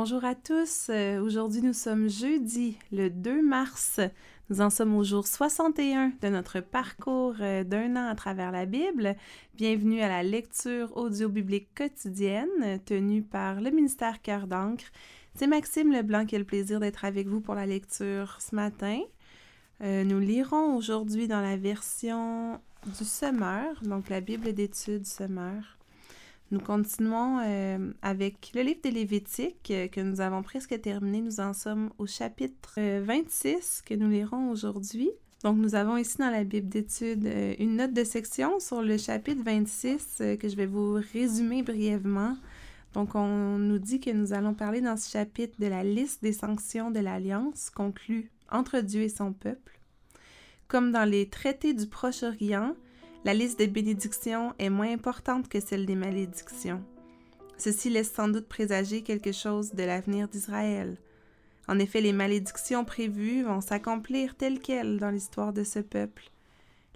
Bonjour à tous. Euh, aujourd'hui, nous sommes jeudi, le 2 mars. Nous en sommes au jour 61 de notre parcours euh, d'un an à travers la Bible. Bienvenue à la lecture audio-biblique quotidienne tenue par le ministère Cœur d'encre. C'est Maxime Leblanc qui a le plaisir d'être avec vous pour la lecture ce matin. Euh, nous lirons aujourd'hui dans la version du Semeur, donc la Bible d'études Semeur. Nous continuons euh, avec le livre des Lévitique euh, que nous avons presque terminé. Nous en sommes au chapitre 26 euh, que nous lirons aujourd'hui. Donc, nous avons ici dans la Bible d'études une note de section sur le chapitre 26 que je vais vous résumer brièvement. Donc, on nous dit que nous allons parler dans ce chapitre de la liste des sanctions de l'alliance conclue entre Dieu et son peuple. Comme dans les traités du Proche-Orient, la liste des bénédictions est moins importante que celle des malédictions. Ceci laisse sans doute présager quelque chose de l'avenir d'Israël. En effet, les malédictions prévues vont s'accomplir telles quelles dans l'histoire de ce peuple.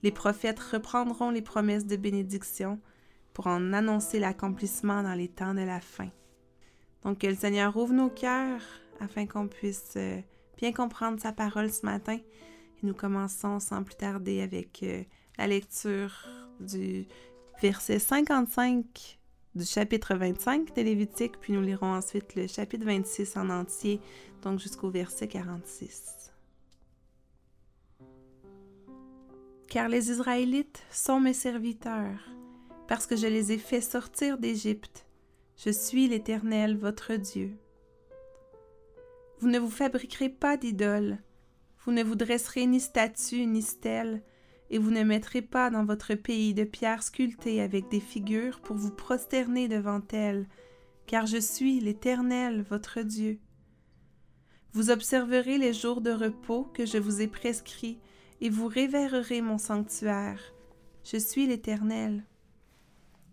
Les prophètes reprendront les promesses de bénédiction pour en annoncer l'accomplissement dans les temps de la fin. Donc que le Seigneur ouvre nos cœurs afin qu'on puisse euh, bien comprendre sa parole ce matin. Et nous commençons sans plus tarder avec euh, la lecture du verset 55 du chapitre 25 de Lévitique, puis nous lirons ensuite le chapitre 26 en entier, donc jusqu'au verset 46. Car les Israélites sont mes serviteurs, parce que je les ai fait sortir d'Égypte. Je suis l'Éternel, votre Dieu. Vous ne vous fabriquerez pas d'idoles, vous ne vous dresserez ni statue ni stèle, et vous ne mettrez pas dans votre pays de pierres sculptées avec des figures pour vous prosterner devant elles, car je suis l'Éternel, votre Dieu. Vous observerez les jours de repos que je vous ai prescrits, et vous révérerez mon sanctuaire. Je suis l'Éternel.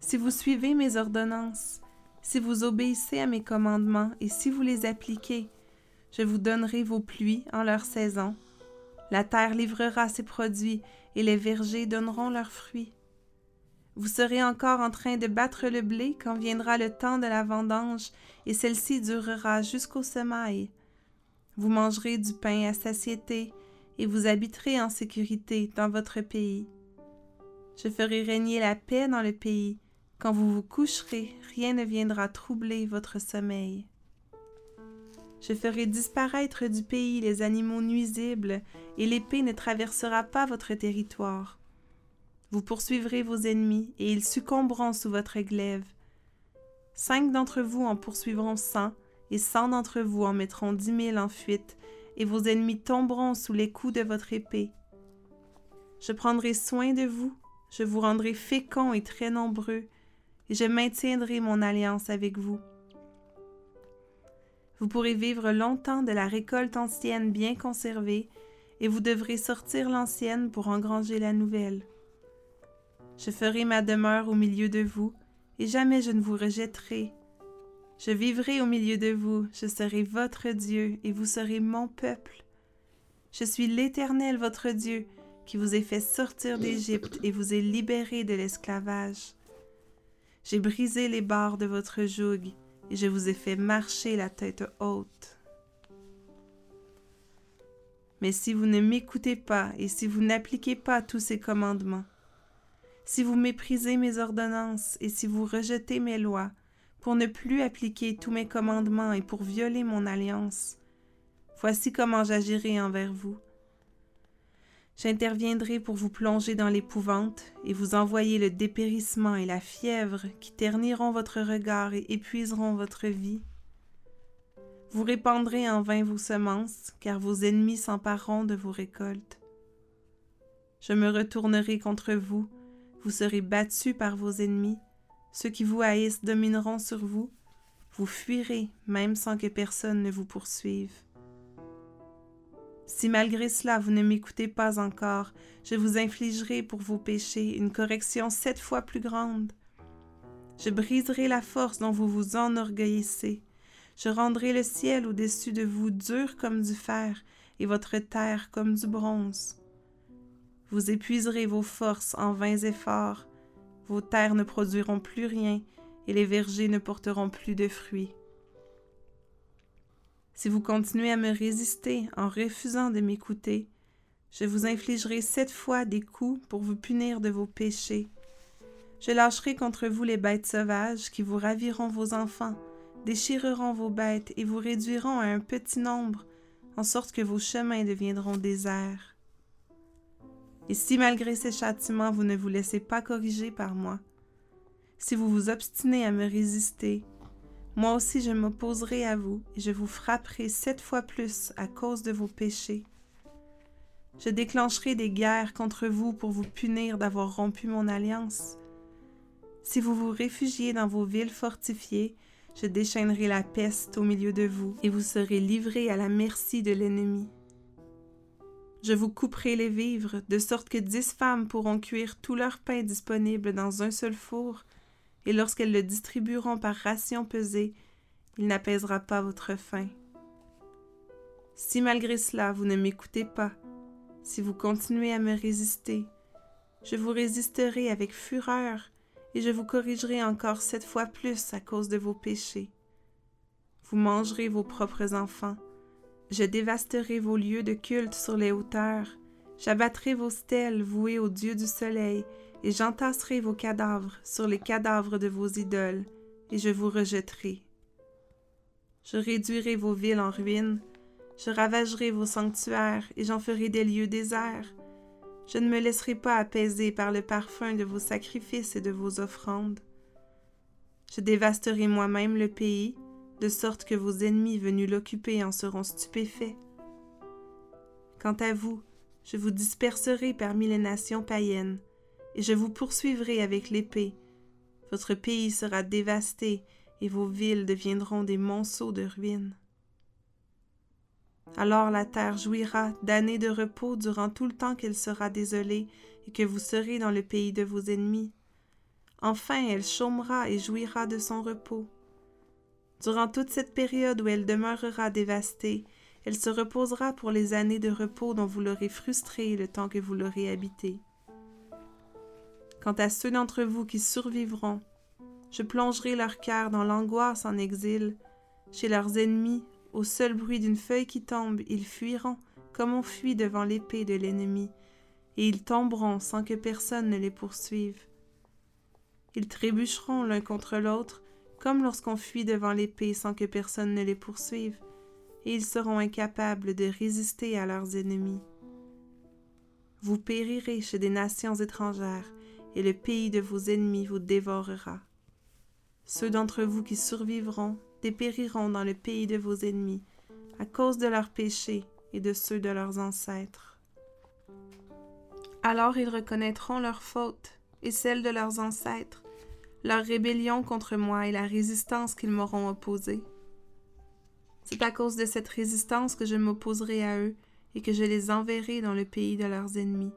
Si vous suivez mes ordonnances, si vous obéissez à mes commandements, et si vous les appliquez, je vous donnerai vos pluies en leur saison. La terre livrera ses produits, et les vergers donneront leurs fruits. Vous serez encore en train de battre le blé quand viendra le temps de la vendange, et celle-ci durera jusqu'au semail. Vous mangerez du pain à satiété, et vous habiterez en sécurité dans votre pays. Je ferai régner la paix dans le pays. Quand vous vous coucherez, rien ne viendra troubler votre sommeil. Je ferai disparaître du pays les animaux nuisibles, et l'épée ne traversera pas votre territoire. Vous poursuivrez vos ennemis, et ils succomberont sous votre glaive. Cinq d'entre vous en poursuivront cent, et cent d'entre vous en mettront dix mille en fuite, et vos ennemis tomberont sous les coups de votre épée. Je prendrai soin de vous, je vous rendrai féconds et très nombreux, et je maintiendrai mon alliance avec vous. Vous pourrez vivre longtemps de la récolte ancienne bien conservée, et vous devrez sortir l'ancienne pour engranger la nouvelle. Je ferai ma demeure au milieu de vous, et jamais je ne vous rejetterai. Je vivrai au milieu de vous, je serai votre Dieu, et vous serez mon peuple. Je suis l'Éternel votre Dieu, qui vous ai fait sortir d'Égypte et vous ai libéré de l'esclavage. J'ai brisé les barres de votre joug, et je vous ai fait marcher la tête haute. Mais si vous ne m'écoutez pas et si vous n'appliquez pas tous ces commandements, si vous méprisez mes ordonnances et si vous rejetez mes lois, pour ne plus appliquer tous mes commandements et pour violer mon alliance, voici comment j'agirai envers vous. J'interviendrai pour vous plonger dans l'épouvante et vous envoyer le dépérissement et la fièvre qui terniront votre regard et épuiseront votre vie. Vous répandrez en vain vos semences, car vos ennemis s'empareront de vos récoltes. Je me retournerai contre vous, vous serez battus par vos ennemis, ceux qui vous haïssent domineront sur vous, vous fuirez même sans que personne ne vous poursuive. Si malgré cela vous ne m'écoutez pas encore, je vous infligerai pour vos péchés une correction sept fois plus grande. Je briserai la force dont vous vous enorgueillissez. Je rendrai le ciel au-dessus de vous dur comme du fer et votre terre comme du bronze. Vous épuiserez vos forces en vains efforts, vos terres ne produiront plus rien et les vergers ne porteront plus de fruits. Si vous continuez à me résister en refusant de m'écouter, je vous infligerai sept fois des coups pour vous punir de vos péchés. Je lâcherai contre vous les bêtes sauvages qui vous raviront vos enfants, déchireront vos bêtes et vous réduiront à un petit nombre, en sorte que vos chemins deviendront déserts. Et si malgré ces châtiments vous ne vous laissez pas corriger par moi, si vous vous obstinez à me résister, moi aussi je m'opposerai à vous, et je vous frapperai sept fois plus à cause de vos péchés. Je déclencherai des guerres contre vous pour vous punir d'avoir rompu mon alliance. Si vous vous réfugiez dans vos villes fortifiées, je déchaînerai la peste au milieu de vous, et vous serez livrés à la merci de l'ennemi. Je vous couperai les vivres, de sorte que dix femmes pourront cuire tout leur pain disponible dans un seul four, et lorsqu'elles le distribueront par ration pesée, il n'apaisera pas votre faim. Si malgré cela vous ne m'écoutez pas, si vous continuez à me résister, je vous résisterai avec fureur et je vous corrigerai encore sept fois plus à cause de vos péchés. Vous mangerez vos propres enfants, je dévasterai vos lieux de culte sur les hauteurs, j'abattrai vos stèles vouées au Dieu du soleil, et j'entasserai vos cadavres sur les cadavres de vos idoles, et je vous rejetterai. Je réduirai vos villes en ruines, je ravagerai vos sanctuaires, et j'en ferai des lieux déserts. Je ne me laisserai pas apaiser par le parfum de vos sacrifices et de vos offrandes. Je dévasterai moi-même le pays, de sorte que vos ennemis venus l'occuper en seront stupéfaits. Quant à vous, je vous disperserai parmi les nations païennes, et je vous poursuivrai avec l'épée. Votre pays sera dévasté, et vos villes deviendront des monceaux de ruines. Alors la terre jouira d'années de repos durant tout le temps qu'elle sera désolée et que vous serez dans le pays de vos ennemis. Enfin elle chômera et jouira de son repos. Durant toute cette période où elle demeurera dévastée, elle se reposera pour les années de repos dont vous l'aurez frustrée le temps que vous l'aurez habitée. Quant à ceux d'entre vous qui survivront, je plongerai leur cœur dans l'angoisse en exil. Chez leurs ennemis, au seul bruit d'une feuille qui tombe, ils fuiront comme on fuit devant l'épée de l'ennemi, et ils tomberont sans que personne ne les poursuive. Ils trébucheront l'un contre l'autre, comme lorsqu'on fuit devant l'épée sans que personne ne les poursuive, et ils seront incapables de résister à leurs ennemis. Vous périrez chez des nations étrangères, et le pays de vos ennemis vous dévorera. Ceux d'entre vous qui survivront dépériront dans le pays de vos ennemis, à cause de leurs péchés et de ceux de leurs ancêtres. Alors ils reconnaîtront leurs fautes et celles de leurs ancêtres, leur rébellion contre moi et la résistance qu'ils m'auront opposée. C'est à cause de cette résistance que je m'opposerai à eux et que je les enverrai dans le pays de leurs ennemis.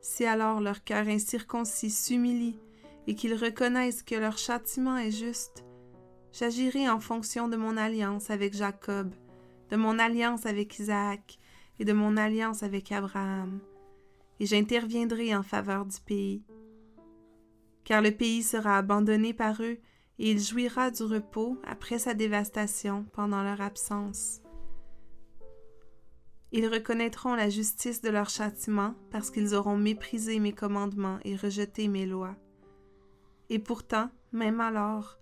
Si alors leur cœur incirconcis s'humilie et qu'ils reconnaissent que leur châtiment est juste, j'agirai en fonction de mon alliance avec Jacob, de mon alliance avec Isaac et de mon alliance avec Abraham, et j'interviendrai en faveur du pays. Car le pays sera abandonné par eux, et il jouira du repos après sa dévastation pendant leur absence. Ils reconnaîtront la justice de leur châtiment parce qu'ils auront méprisé mes commandements et rejeté mes lois. Et pourtant, même alors,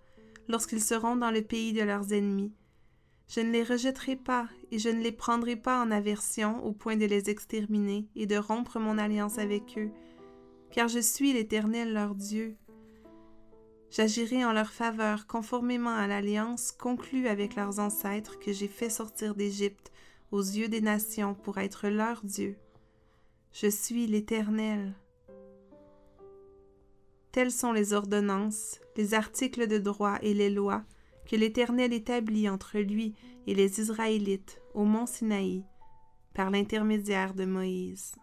lorsqu'ils seront dans le pays de leurs ennemis, je ne les rejetterai pas et je ne les prendrai pas en aversion au point de les exterminer et de rompre mon alliance avec eux, car je suis l'Éternel leur Dieu. J'agirai en leur faveur conformément à l'alliance conclue avec leurs ancêtres que j'ai fait sortir d'Égypte aux yeux des nations pour être leur Dieu. Je suis l'Éternel. Telles sont les ordonnances, les articles de droit et les lois que l'Éternel établit entre lui et les Israélites au mont Sinaï par l'intermédiaire de Moïse.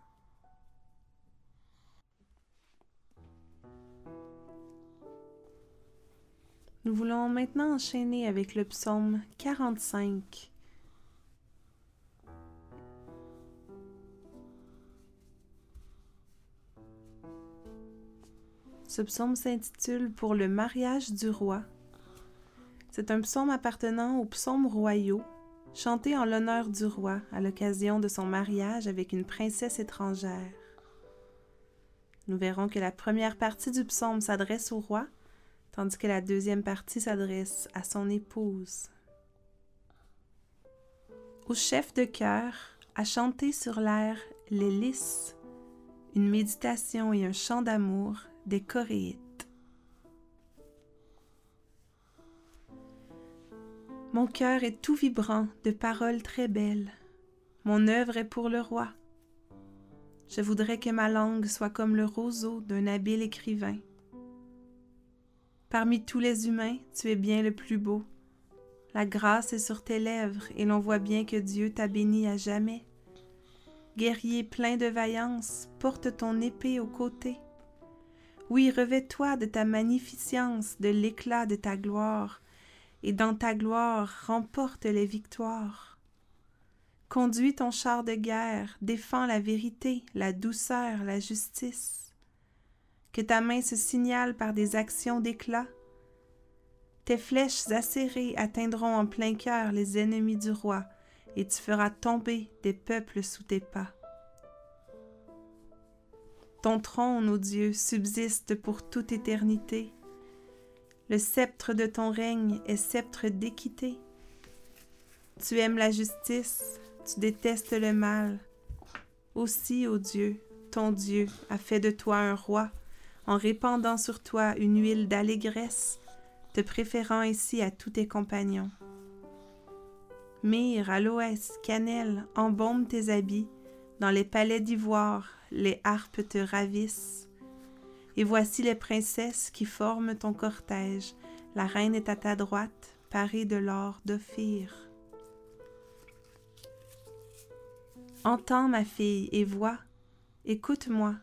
Nous voulons maintenant enchaîner avec le psaume 45 Ce psaume s'intitule Pour le mariage du roi. C'est un psaume appartenant aux psaumes royaux chantée en l'honneur du roi à l'occasion de son mariage avec une princesse étrangère. Nous verrons que la première partie du psaume s'adresse au roi, tandis que la deuxième partie s'adresse à son épouse. Au chef de chœur, à chanter sur l'air Les lys, une méditation et un chant d'amour des Coréites. Mon cœur est tout vibrant de paroles très belles. Mon œuvre est pour le roi. Je voudrais que ma langue soit comme le roseau d'un habile écrivain. Parmi tous les humains, tu es bien le plus beau. La grâce est sur tes lèvres et l'on voit bien que Dieu t'a béni à jamais. Guerrier plein de vaillance, porte ton épée au côté. Oui, revêt-toi de ta magnificence, de l'éclat de ta gloire, et dans ta gloire remporte les victoires. Conduis ton char de guerre, défends la vérité, la douceur, la justice. Que ta main se signale par des actions d'éclat. Tes flèches acérées atteindront en plein cœur les ennemis du roi, et tu feras tomber des peuples sous tes pas. Ton trône, ô Dieu, subsiste pour toute éternité. Le sceptre de ton règne est sceptre d'équité. Tu aimes la justice, tu détestes le mal. Aussi, ô Dieu, ton Dieu a fait de toi un roi, en répandant sur toi une huile d'allégresse, te préférant ainsi à tous tes compagnons. Myrrhe, aloès, cannelle, embaume tes habits, dans les palais d'ivoire, les harpes te ravissent. Et voici les princesses qui forment ton cortège. La reine est à ta droite, parée de l'or d'Ophir. Entends, ma fille, et vois, écoute-moi.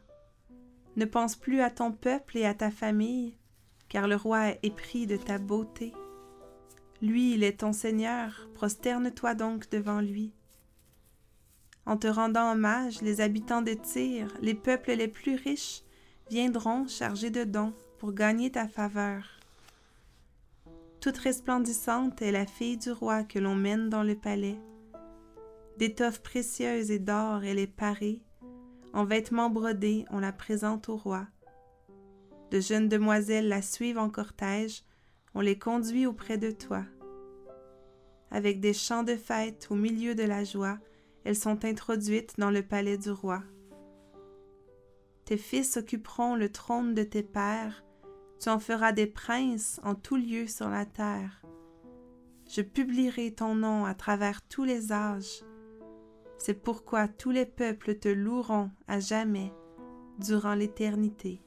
Ne pense plus à ton peuple et à ta famille, car le roi est épris de ta beauté. Lui, il est ton Seigneur, prosterne-toi donc devant lui. En te rendant hommage, les habitants de Tyr, les peuples les plus riches, viendront chargés de dons pour gagner ta faveur. Toute resplendissante est la fille du roi que l'on mène dans le palais. D'étoffes précieuses et d'or elle est parée, en vêtements brodés on la présente au roi. De jeunes demoiselles la suivent en cortège, on les conduit auprès de toi. Avec des chants de fête au milieu de la joie, elles sont introduites dans le palais du roi. Tes fils occuperont le trône de tes pères, tu en feras des princes en tout lieu sur la terre. Je publierai ton nom à travers tous les âges. C'est pourquoi tous les peuples te loueront à jamais durant l'éternité.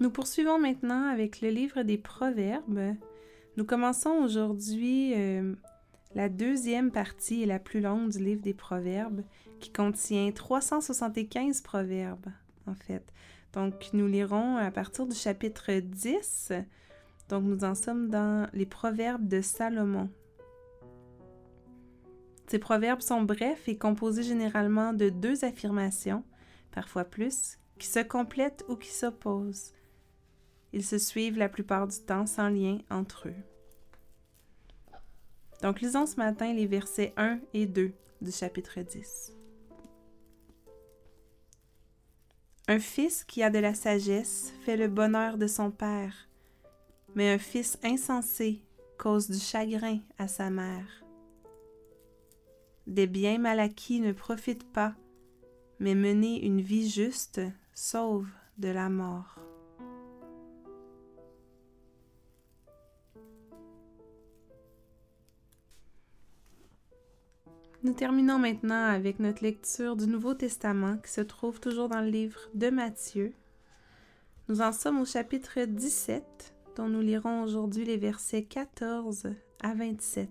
Nous poursuivons maintenant avec le livre des Proverbes. Nous commençons aujourd'hui euh, la deuxième partie et la plus longue du livre des Proverbes, qui contient 375 proverbes, en fait. Donc, nous lirons à partir du chapitre 10. Donc, nous en sommes dans les Proverbes de Salomon. Ces proverbes sont brefs et composés généralement de deux affirmations, parfois plus, qui se complètent ou qui s'opposent. Ils se suivent la plupart du temps sans lien entre eux. Donc lisons ce matin les versets 1 et 2 du chapitre 10. Un fils qui a de la sagesse fait le bonheur de son père, mais un fils insensé cause du chagrin à sa mère. Des biens mal acquis ne profitent pas, mais mener une vie juste sauve de la mort. Nous terminons maintenant avec notre lecture du Nouveau Testament qui se trouve toujours dans le livre de Matthieu. Nous en sommes au chapitre 17 dont nous lirons aujourd'hui les versets 14 à 27.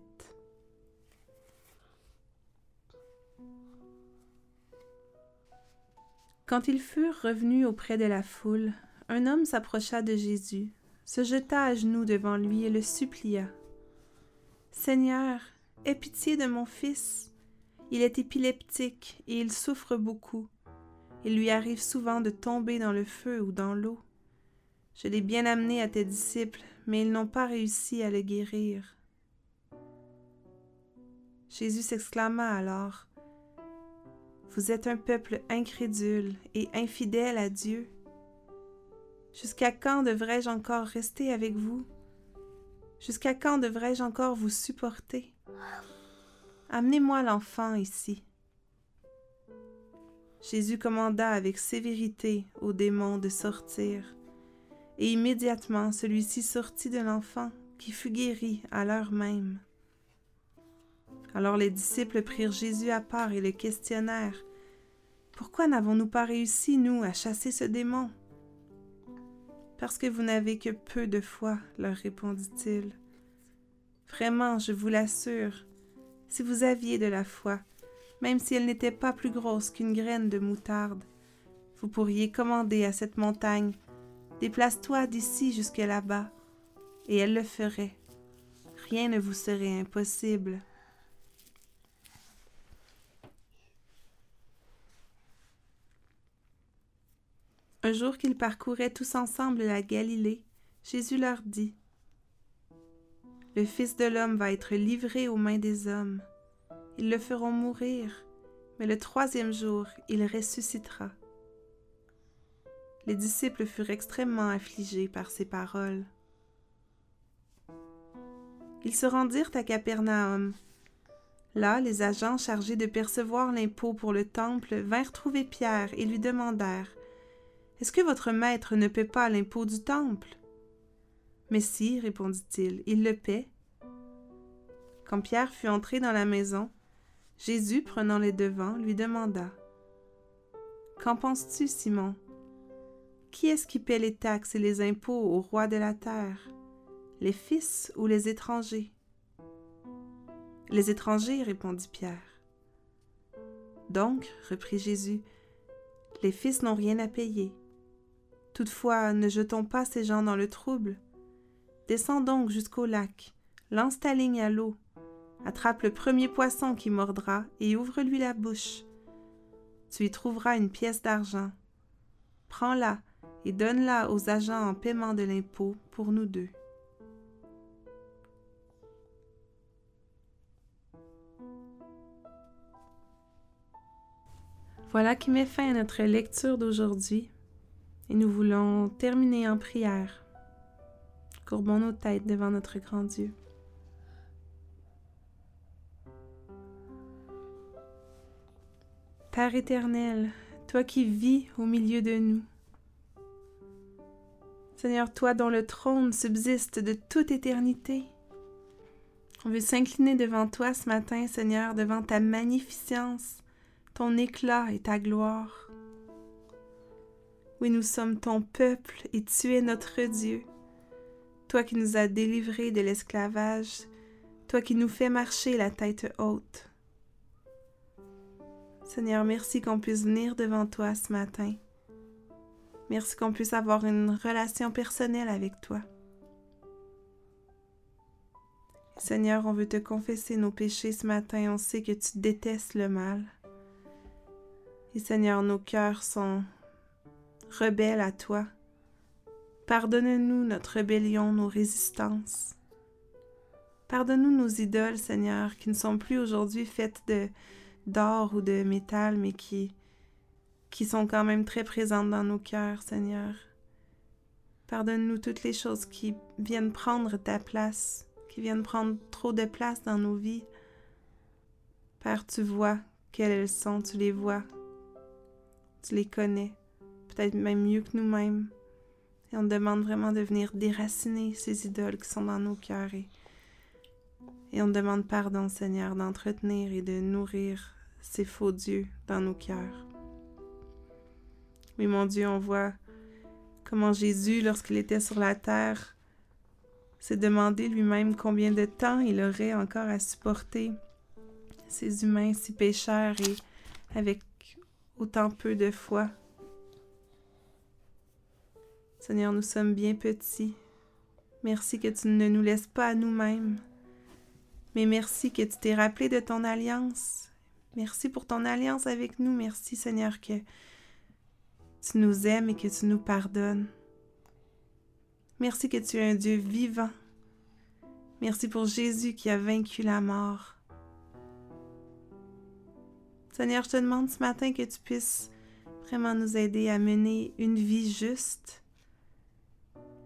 Quand ils furent revenus auprès de la foule, un homme s'approcha de Jésus, se jeta à genoux devant lui et le supplia. Seigneur, aie pitié de mon fils il est épileptique et il souffre beaucoup. Il lui arrive souvent de tomber dans le feu ou dans l'eau. Je l'ai bien amené à tes disciples, mais ils n'ont pas réussi à le guérir. Jésus s'exclama alors, Vous êtes un peuple incrédule et infidèle à Dieu. Jusqu'à quand devrais-je encore rester avec vous? Jusqu'à quand devrais-je encore vous supporter Amenez-moi l'enfant ici. Jésus commanda avec sévérité au démon de sortir, et immédiatement celui-ci sortit de l'enfant, qui fut guéri à l'heure même. Alors les disciples prirent Jésus à part et le questionnèrent. Pourquoi n'avons-nous pas réussi, nous, à chasser ce démon? Parce que vous n'avez que peu de foi, leur répondit-il. Vraiment, je vous l'assure, si vous aviez de la foi, même si elle n'était pas plus grosse qu'une graine de moutarde, vous pourriez commander à cette montagne Déplace-toi d'ici jusque là-bas, et elle le ferait. Rien ne vous serait impossible. Un jour qu'ils parcouraient tous ensemble la Galilée, Jésus leur dit Le Fils de l'homme va être livré aux mains des hommes. Ils le feront mourir, mais le troisième jour il ressuscitera. Les disciples furent extrêmement affligés par ces paroles. Ils se rendirent à Capernaum. Là, les agents chargés de percevoir l'impôt pour le temple vinrent trouver Pierre et lui demandèrent Est-ce que votre maître ne paie pas l'impôt du temple? Mais si, répondit-il, il le paie. Quand Pierre fut entré dans la maison, Jésus, prenant les devants, lui demanda Qu'en penses-tu, Simon? Qui est-ce qui paie les taxes et les impôts au roi de la terre? Les fils ou les étrangers? Les étrangers, répondit Pierre. Donc, reprit Jésus, les fils n'ont rien à payer. Toutefois, ne jetons pas ces gens dans le trouble. Descends donc jusqu'au lac, lance ta ligne à l'eau, Attrape le premier poisson qui mordra et ouvre-lui la bouche. Tu y trouveras une pièce d'argent. Prends-la et donne-la aux agents en paiement de l'impôt pour nous deux. Voilà qui met fin à notre lecture d'aujourd'hui et nous voulons terminer en prière. Courbons nos têtes devant notre grand Dieu. Père éternel, toi qui vis au milieu de nous. Seigneur, toi dont le trône subsiste de toute éternité. On veut s'incliner devant toi ce matin, Seigneur, devant ta magnificence, ton éclat et ta gloire. Oui, nous sommes ton peuple et tu es notre Dieu. Toi qui nous as délivrés de l'esclavage, toi qui nous fais marcher la tête haute. Seigneur, merci qu'on puisse venir devant toi ce matin. Merci qu'on puisse avoir une relation personnelle avec toi. Seigneur, on veut te confesser nos péchés ce matin. On sait que tu détestes le mal. Et Seigneur, nos cœurs sont rebelles à toi. Pardonne-nous notre rébellion, nos résistances. Pardonne-nous nos idoles, Seigneur, qui ne sont plus aujourd'hui faites d'or ou de métal, mais qui, qui sont quand même très présentes dans nos cœurs, Seigneur. Pardonne-nous toutes les choses qui viennent prendre ta place, qui viennent prendre trop de place dans nos vies. Père, tu vois quelles elles sont, tu les vois, tu les connais, peut-être même mieux que nous-mêmes. On demande vraiment de venir déraciner ces idoles qui sont dans nos cœurs. Et, on demande pardon, Seigneur, d'entretenir et de nourrir ces faux dieux dans nos cœurs. Oui, mon Dieu, on voit comment Jésus, lorsqu'il était sur la terre, s'est demandé lui-même combien de temps il aurait encore à supporter ces humains si pécheurs et avec autant peu de foi. Seigneur, nous sommes bien petits. Merci que tu ne nous laisses pas à nous-mêmes, mais merci que tu t'es rappelé de ton alliance Merci pour ton alliance avec nous. Merci Seigneur que tu nous aimes et que tu nous pardonnes. Merci que tu es un Dieu vivant. Merci pour Jésus qui a vaincu la mort. Seigneur, je te demande ce matin que tu puisses vraiment nous aider à mener une vie juste.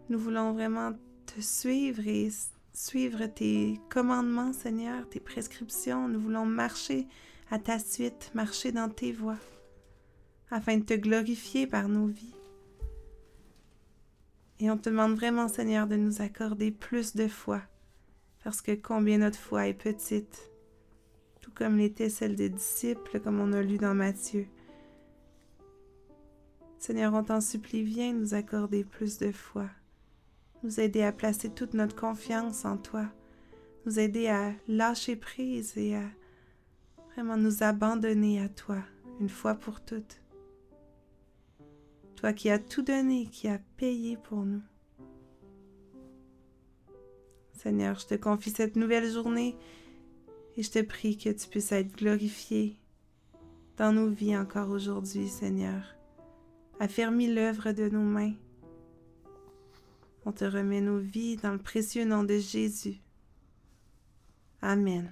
Nous voulons vraiment te suivre et suivre tes commandements, Seigneur, tes prescriptions. Nous voulons marcher à ta suite, marcher dans tes voies, afin de te glorifier par nos vies. Et on te demande vraiment, Seigneur, de nous accorder plus de foi, parce que combien notre foi est petite, tout comme l'était celle des disciples, comme on a lu dans Matthieu. Seigneur, on t'en supplie, viens nous accorder plus de foi nous aider à placer toute notre confiance en toi, nous aider à lâcher prise et à vraiment nous abandonner à toi une fois pour toutes. Toi qui as tout donné, qui as payé pour nous. Seigneur, je te confie cette nouvelle journée et je te prie que tu puisses être glorifié dans nos vies encore aujourd'hui, Seigneur. Affermis l'œuvre de nos mains on te remet nos vies dans le précieux nom de Jésus. Amen.